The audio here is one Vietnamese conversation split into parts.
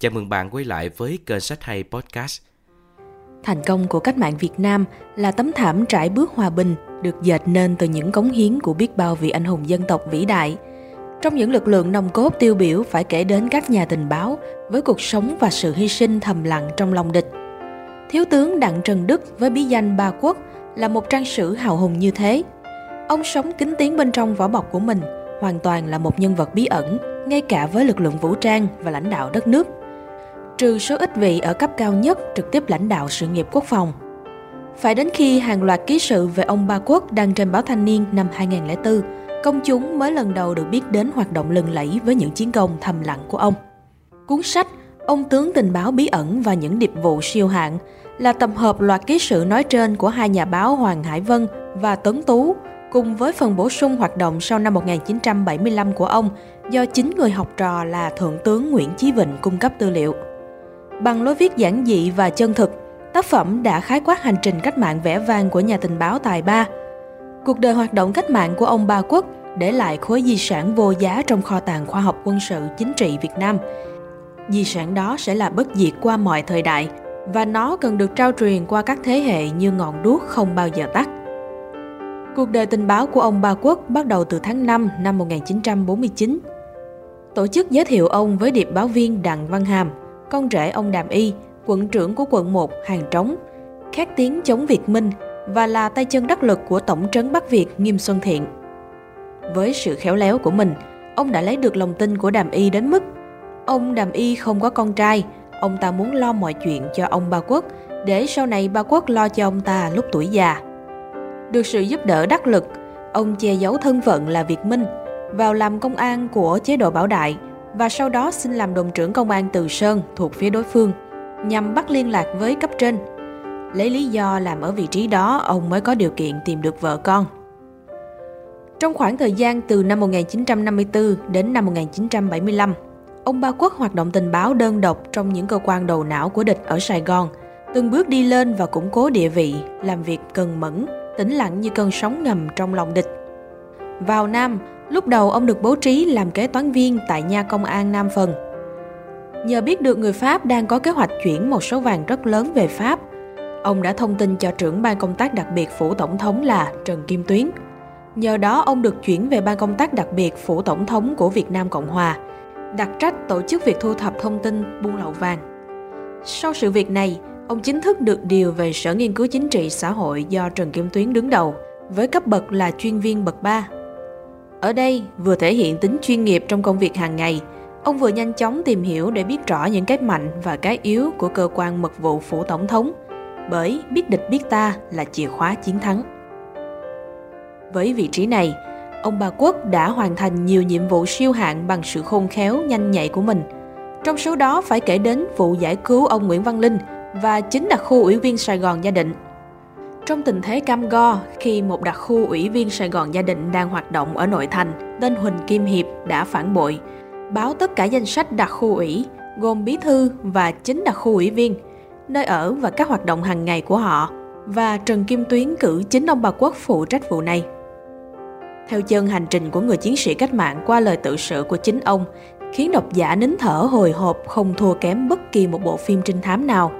Chào mừng bạn quay lại với kênh Sách Hay Podcast. Thành công của cách mạng Việt Nam là tấm thảm trải bước hòa bình được dệt nên từ những cống hiến của biết bao vị anh hùng dân tộc vĩ đại. Trong những lực lượng nòng cốt tiêu biểu phải kể đến các nhà tình báo với cuộc sống và sự hy sinh thầm lặng trong lòng địch. Thiếu tướng Đặng Trần Đức với bí danh Ba Quốc là một trang sử hào hùng như thế. Ông sống kín tiếng bên trong vỏ bọc của mình, hoàn toàn là một nhân vật bí ẩn, ngay cả với lực lượng vũ trang và lãnh đạo đất nước. Trừ số ít vị ở cấp cao nhất trực tiếp lãnh đạo sự nghiệp quốc phòng. Phải đến khi hàng loạt ký sự về ông Ba Quốc đăng trên báo Thanh niên năm 2004, công chúng mới lần đầu được biết đến hoạt động lừng lẫy với những chiến công thầm lặng của ông. Cuốn sách Ông tướng tình báo bí ẩn và những điệp vụ siêu hạng là tập hợp loạt ký sự nói trên của hai nhà báo Hoàng Hải Vân và Tấn Tú, cùng với phần bổ sung hoạt động sau năm 1975 của ông do chính người học trò là Thượng tướng Nguyễn Chí Vịnh cung cấp tư liệu. Bằng lối viết giản dị và chân thực, tác phẩm đã khái quát hành trình cách mạng vẻ vang của nhà tình báo tài ba. Cuộc đời hoạt động cách mạng của ông Ba Quốc để lại khối di sản vô giá trong kho tàng khoa học quân sự chính trị Việt Nam. Di sản đó sẽ là bất diệt qua mọi thời đại và nó cần được trao truyền qua các thế hệ như ngọn đuốc không bao giờ tắt. Cuộc đời tình báo của ông Ba Quốc bắt đầu từ tháng 5 năm 1949. Tổ chức giới thiệu ông với điệp báo viên Đặng Văn Hàm, con rể ông Đàm Y, quận trưởng của quận 1 Hàng Trống, khét tiếng chống Việt Minh và là tay chân đắc lực của tổng trấn Bắc Việt Nghiêm Xuân Thiện. Với sự khéo léo của mình, ông đã lấy được lòng tin của Đàm Y đến mức ông Đàm Y không có con trai, ông ta muốn lo mọi chuyện cho ông Ba Quốc để sau này Ba Quốc lo cho ông ta lúc tuổi già. Được sự giúp đỡ đắc lực, ông che giấu thân phận là Việt Minh, vào làm công an của chế độ Bảo Đại và sau đó xin làm đồn trưởng công an Từ Sơn thuộc phía đối phương, nhằm bắt liên lạc với cấp trên. Lấy lý do làm ở vị trí đó, ông mới có điều kiện tìm được vợ con. Trong khoảng thời gian từ năm 1954 đến năm 1975, ông Ba Quốc hoạt động tình báo đơn độc trong những cơ quan đầu não của địch ở Sài Gòn, từng bước đi lên và củng cố địa vị, làm việc cần mẫn, tĩnh lặng như cơn sóng ngầm trong lòng địch. Vào Nam, lúc đầu ông được bố trí làm kế toán viên tại nha công an Nam Phần. Nhờ biết được người Pháp đang có kế hoạch chuyển một số vàng rất lớn về Pháp, ông đã thông tin cho trưởng ban công tác đặc biệt phủ tổng thống là Trần Kim Tuyến. Nhờ đó ông được chuyển về ban công tác đặc biệt phủ tổng thống của Việt Nam Cộng Hòa, đặt trách tổ chức việc thu thập thông tin buôn lậu vàng. Sau sự việc này, ông chính thức được điều về Sở Nghiên cứu Chính trị Xã hội do Trần Kim Tuyến đứng đầu, với cấp bậc là chuyên viên bậc 3. Ở đây, vừa thể hiện tính chuyên nghiệp trong công việc hàng ngày, ông vừa nhanh chóng tìm hiểu để biết rõ những cái mạnh và cái yếu của cơ quan mật vụ phủ tổng thống, bởi biết địch biết ta là chìa khóa chiến thắng. Với vị trí này, ông Bà Quốc đã hoàn thành nhiều nhiệm vụ siêu hạng bằng sự khôn khéo, nhanh nhạy của mình. Trong số đó phải kể đến vụ giải cứu ông Nguyễn Văn Linh và chính là khu ủy viên Sài Gòn Gia Định. Trong tình thế cam go, khi một đặc khu ủy viên Sài Gòn Gia Định đang hoạt động ở nội thành, tên Huỳnh Kim Hiệp đã phản bội, báo tất cả danh sách đặc khu ủy, gồm bí thư và chính đặc khu ủy viên, nơi ở và các hoạt động hàng ngày của họ, và Trần Kim Tuyến cử chính ông bà Quốc phụ trách vụ này. Theo chân hành trình của người chiến sĩ cách mạng qua lời tự sự của chính ông, khiến độc giả nín thở hồi hộp không thua kém bất kỳ một bộ phim trinh thám nào.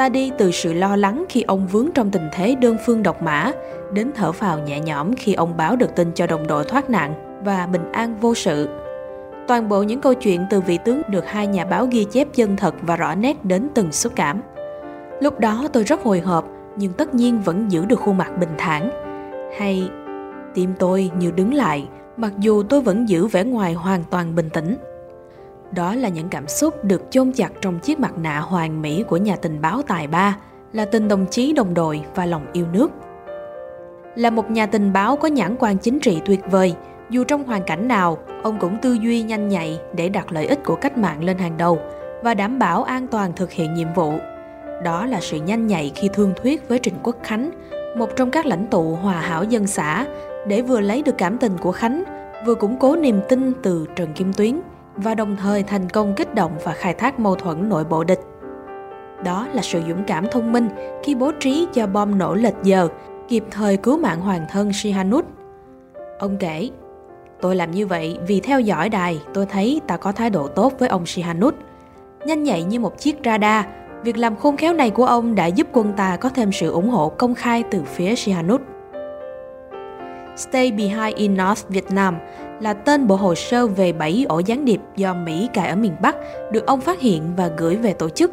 Ta đi từ sự lo lắng khi ông vướng trong tình thế đơn phương độc mã, đến thở phào nhẹ nhõm khi ông báo được tin cho đồng đội thoát nạn và bình an vô sự. Toàn bộ những câu chuyện từ vị tướng được hai nhà báo ghi chép chân thật và rõ nét đến từng xúc cảm. Lúc đó tôi rất hồi hộp, nhưng tất nhiên vẫn giữ được khuôn mặt bình thản. Hay tim tôi như đứng lại, mặc dù tôi vẫn giữ vẻ ngoài hoàn toàn bình tĩnh. Đó là những cảm xúc được chôn chặt trong chiếc mặt nạ hoàng mỹ của nhà tình báo tài ba, là tình đồng chí đồng đội và lòng yêu nước. Là một nhà tình báo có nhãn quan chính trị tuyệt vời, dù trong hoàn cảnh nào, ông cũng tư duy nhanh nhạy để đặt lợi ích của cách mạng lên hàng đầu và đảm bảo an toàn thực hiện nhiệm vụ. Đó là sự nhanh nhạy khi thương thuyết với Trịnh Quốc Khánh, một trong các lãnh tụ hòa hảo dân xã, để vừa lấy được cảm tình của Khánh, vừa củng cố niềm tin từ Trần Kim Tuyến và đồng thời thành công kích động và khai thác mâu thuẫn nội bộ địch. Đó là sự dũng cảm thông minh khi bố trí cho bom nổ lệch giờ, kịp thời cứu mạng hoàng thân Sihanouk. Ông kể, tôi làm như vậy vì theo dõi đài tôi thấy ta có thái độ tốt với ông Sihanouk. Nhanh nhạy như một chiếc radar, việc làm khôn khéo này của ông đã giúp quân ta có thêm sự ủng hộ công khai từ phía Sihanouk. Stay Behind in North Vietnam là tên bộ hồ sơ về 7 ổ gián điệp do Mỹ cài ở miền Bắc được ông phát hiện và gửi về tổ chức.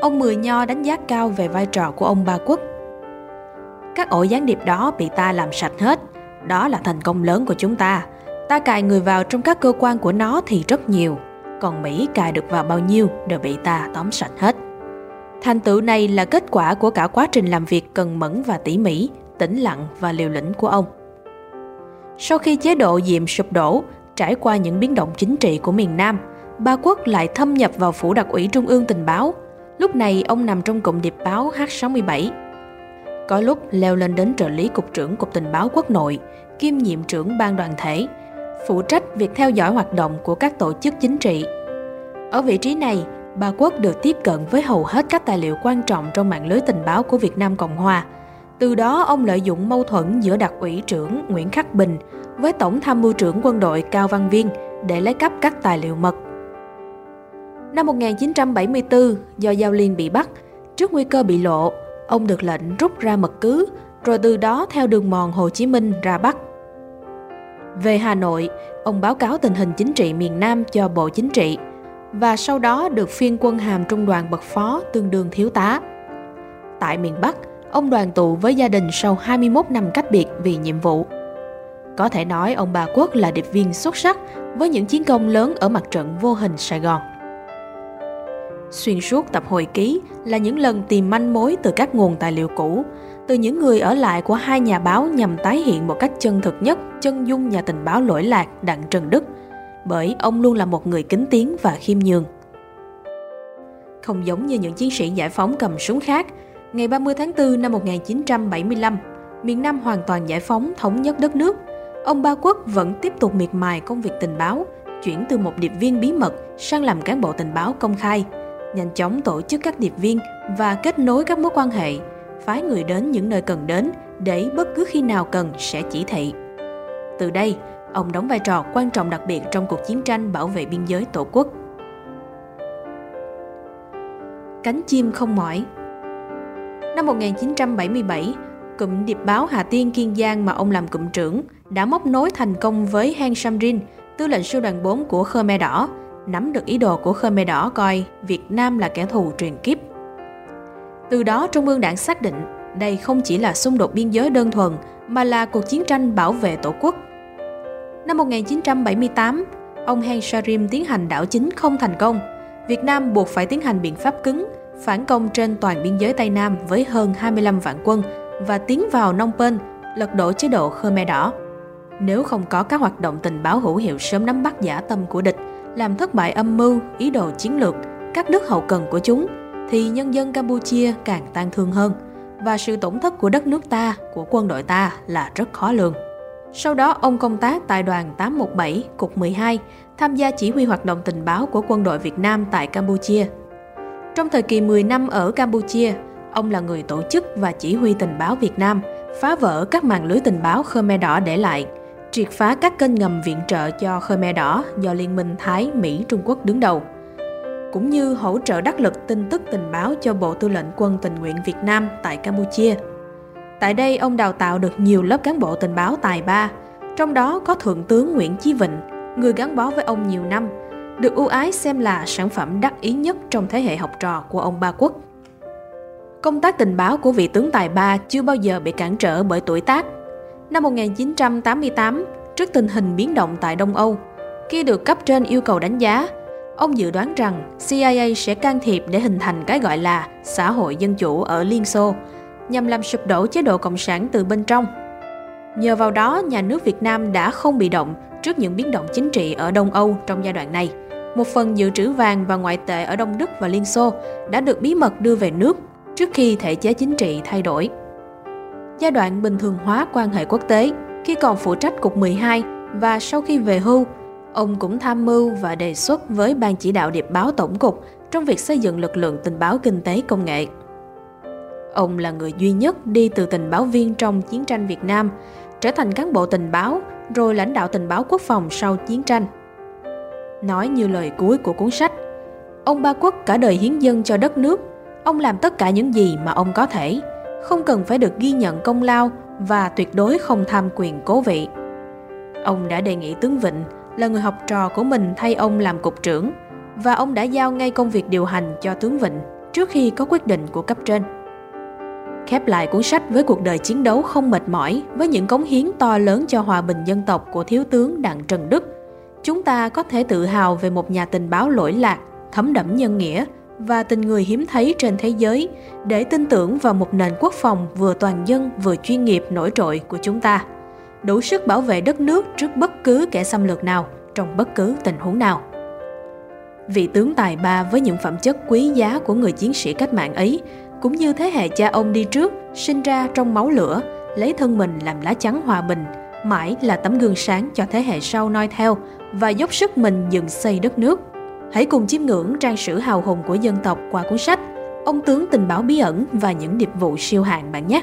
Ông Mười Nho đánh giá cao về vai trò của ông Ba Quốc. Các ổ gián điệp đó bị ta làm sạch hết. Đó là thành công lớn của chúng ta. Ta cài người vào trong các cơ quan của nó thì rất nhiều, còn Mỹ cài được vào bao nhiêu đều bị ta tóm sạch hết. Thành tựu này là kết quả của cả quá trình làm việc cần mẫn và tỉ mỉ, tĩnh lặng và liều lĩnh của ông. Sau khi chế độ Diệm sụp đổ, trải qua những biến động chính trị của miền Nam, Ba Quốc lại thâm nhập vào phủ đặc ủy trung ương tình báo. Lúc này ông nằm trong cụm điệp báo H67. Có lúc leo lên đến trợ lý cục trưởng cục tình báo quốc nội, kiêm nhiệm trưởng ban đoàn thể, phụ trách việc theo dõi hoạt động của các tổ chức chính trị. Ở vị trí này, Ba Quốc được tiếp cận với hầu hết các tài liệu quan trọng trong mạng lưới tình báo của Việt Nam Cộng Hòa – từ đó ông lợi dụng mâu thuẫn giữa đặc ủy trưởng Nguyễn Khắc Bình với Tổng tham mưu trưởng quân đội Cao Văn Viên để lấy cắp các tài liệu mật. Năm 1974, do Giao Liên bị bắt, trước nguy cơ bị lộ, ông được lệnh rút ra mật cứ, rồi từ đó theo đường mòn Hồ Chí Minh ra Bắc. Về Hà Nội, ông báo cáo tình hình chính trị miền Nam cho Bộ Chính trị và sau đó được phiên quân hàm trung đoàn bậc phó tương đương thiếu tá. Tại miền Bắc, ông đoàn tụ với gia đình sau 21 năm cách biệt vì nhiệm vụ. Có thể nói ông Bà Quốc là điệp viên xuất sắc với những chiến công lớn ở mặt trận vô hình Sài Gòn. Xuyên suốt tập hồi ký là những lần tìm manh mối từ các nguồn tài liệu cũ, từ những người ở lại của hai nhà báo nhằm tái hiện một cách chân thực nhất chân dung nhà tình báo lỗi lạc Đặng Trần Đức, bởi ông luôn là một người kính tiếng và khiêm nhường. Không giống như những chiến sĩ giải phóng cầm súng khác, Ngày 30 tháng 4 năm 1975, miền Nam hoàn toàn giải phóng thống nhất đất nước. Ông Ba Quốc vẫn tiếp tục miệt mài công việc tình báo, chuyển từ một điệp viên bí mật sang làm cán bộ tình báo công khai, nhanh chóng tổ chức các điệp viên và kết nối các mối quan hệ, phái người đến những nơi cần đến để bất cứ khi nào cần sẽ chỉ thị. Từ đây, ông đóng vai trò quan trọng đặc biệt trong cuộc chiến tranh bảo vệ biên giới Tổ quốc. Cánh chim không mỏi Năm 1977, cụm điệp báo Hà Tiên Kiên Giang mà ông làm cụm trưởng đã móc nối thành công với Heng Samrin, tư lệnh sư đoàn 4 của Khmer Đỏ, nắm được ý đồ của Khmer Đỏ coi Việt Nam là kẻ thù truyền kiếp. Từ đó Trung ương đảng xác định đây không chỉ là xung đột biên giới đơn thuần mà là cuộc chiến tranh bảo vệ tổ quốc. Năm 1978, ông Heng Sarim tiến hành đảo chính không thành công. Việt Nam buộc phải tiến hành biện pháp cứng phản công trên toàn biên giới Tây Nam với hơn 25 vạn quân và tiến vào Nông Penh, lật đổ chế độ Khmer Đỏ. Nếu không có các hoạt động tình báo hữu hiệu sớm nắm bắt giả tâm của địch, làm thất bại âm mưu, ý đồ chiến lược, các nước hậu cần của chúng, thì nhân dân Campuchia càng tan thương hơn và sự tổn thất của đất nước ta, của quân đội ta là rất khó lường. Sau đó, ông công tác tại đoàn 817, Cục 12, tham gia chỉ huy hoạt động tình báo của quân đội Việt Nam tại Campuchia trong thời kỳ 10 năm ở Campuchia, ông là người tổ chức và chỉ huy tình báo Việt Nam, phá vỡ các mạng lưới tình báo Khmer Đỏ để lại, triệt phá các kênh ngầm viện trợ cho Khmer Đỏ do Liên minh Thái, Mỹ, Trung Quốc đứng đầu, cũng như hỗ trợ đắc lực tin tức tình báo cho Bộ Tư lệnh Quân Tình nguyện Việt Nam tại Campuchia. Tại đây, ông đào tạo được nhiều lớp cán bộ tình báo tài ba, trong đó có Thượng tướng Nguyễn Chí Vịnh, người gắn bó với ông nhiều năm, được ưu ái xem là sản phẩm đắc ý nhất trong thế hệ học trò của ông Ba Quốc. Công tác tình báo của vị tướng tài ba chưa bao giờ bị cản trở bởi tuổi tác. Năm 1988, trước tình hình biến động tại Đông Âu, khi được cấp trên yêu cầu đánh giá, ông dự đoán rằng CIA sẽ can thiệp để hình thành cái gọi là xã hội dân chủ ở Liên Xô, nhằm làm sụp đổ chế độ cộng sản từ bên trong. Nhờ vào đó, nhà nước Việt Nam đã không bị động trước những biến động chính trị ở Đông Âu trong giai đoạn này. Một phần dự trữ vàng và ngoại tệ ở Đông Đức và Liên Xô đã được bí mật đưa về nước trước khi thể chế chính trị thay đổi. Giai đoạn bình thường hóa quan hệ quốc tế, khi còn phụ trách Cục 12 và sau khi về hưu, ông cũng tham mưu và đề xuất với Ban chỉ đạo điệp báo Tổng cục trong việc xây dựng lực lượng tình báo kinh tế công nghệ. Ông là người duy nhất đi từ tình báo viên trong chiến tranh Việt Nam, trở thành cán bộ tình báo, rồi lãnh đạo tình báo quốc phòng sau chiến tranh nói như lời cuối của cuốn sách. Ông Ba Quất cả đời hiến dân cho đất nước. Ông làm tất cả những gì mà ông có thể, không cần phải được ghi nhận công lao và tuyệt đối không tham quyền cố vị. Ông đã đề nghị tướng Vịnh là người học trò của mình thay ông làm cục trưởng và ông đã giao ngay công việc điều hành cho tướng Vịnh trước khi có quyết định của cấp trên. Khép lại cuốn sách với cuộc đời chiến đấu không mệt mỏi với những cống hiến to lớn cho hòa bình dân tộc của thiếu tướng Đặng Trần Đức, chúng ta có thể tự hào về một nhà tình báo lỗi lạc, thấm đẫm nhân nghĩa và tình người hiếm thấy trên thế giới để tin tưởng vào một nền quốc phòng vừa toàn dân vừa chuyên nghiệp nổi trội của chúng ta, đủ sức bảo vệ đất nước trước bất cứ kẻ xâm lược nào trong bất cứ tình huống nào. Vị tướng tài ba với những phẩm chất quý giá của người chiến sĩ cách mạng ấy, cũng như thế hệ cha ông đi trước, sinh ra trong máu lửa, lấy thân mình làm lá chắn hòa bình, mãi là tấm gương sáng cho thế hệ sau noi theo và dốc sức mình dựng xây đất nước. Hãy cùng chiêm ngưỡng trang sử hào hùng của dân tộc qua cuốn sách Ông tướng tình báo bí ẩn và những điệp vụ siêu hạng bạn nhé.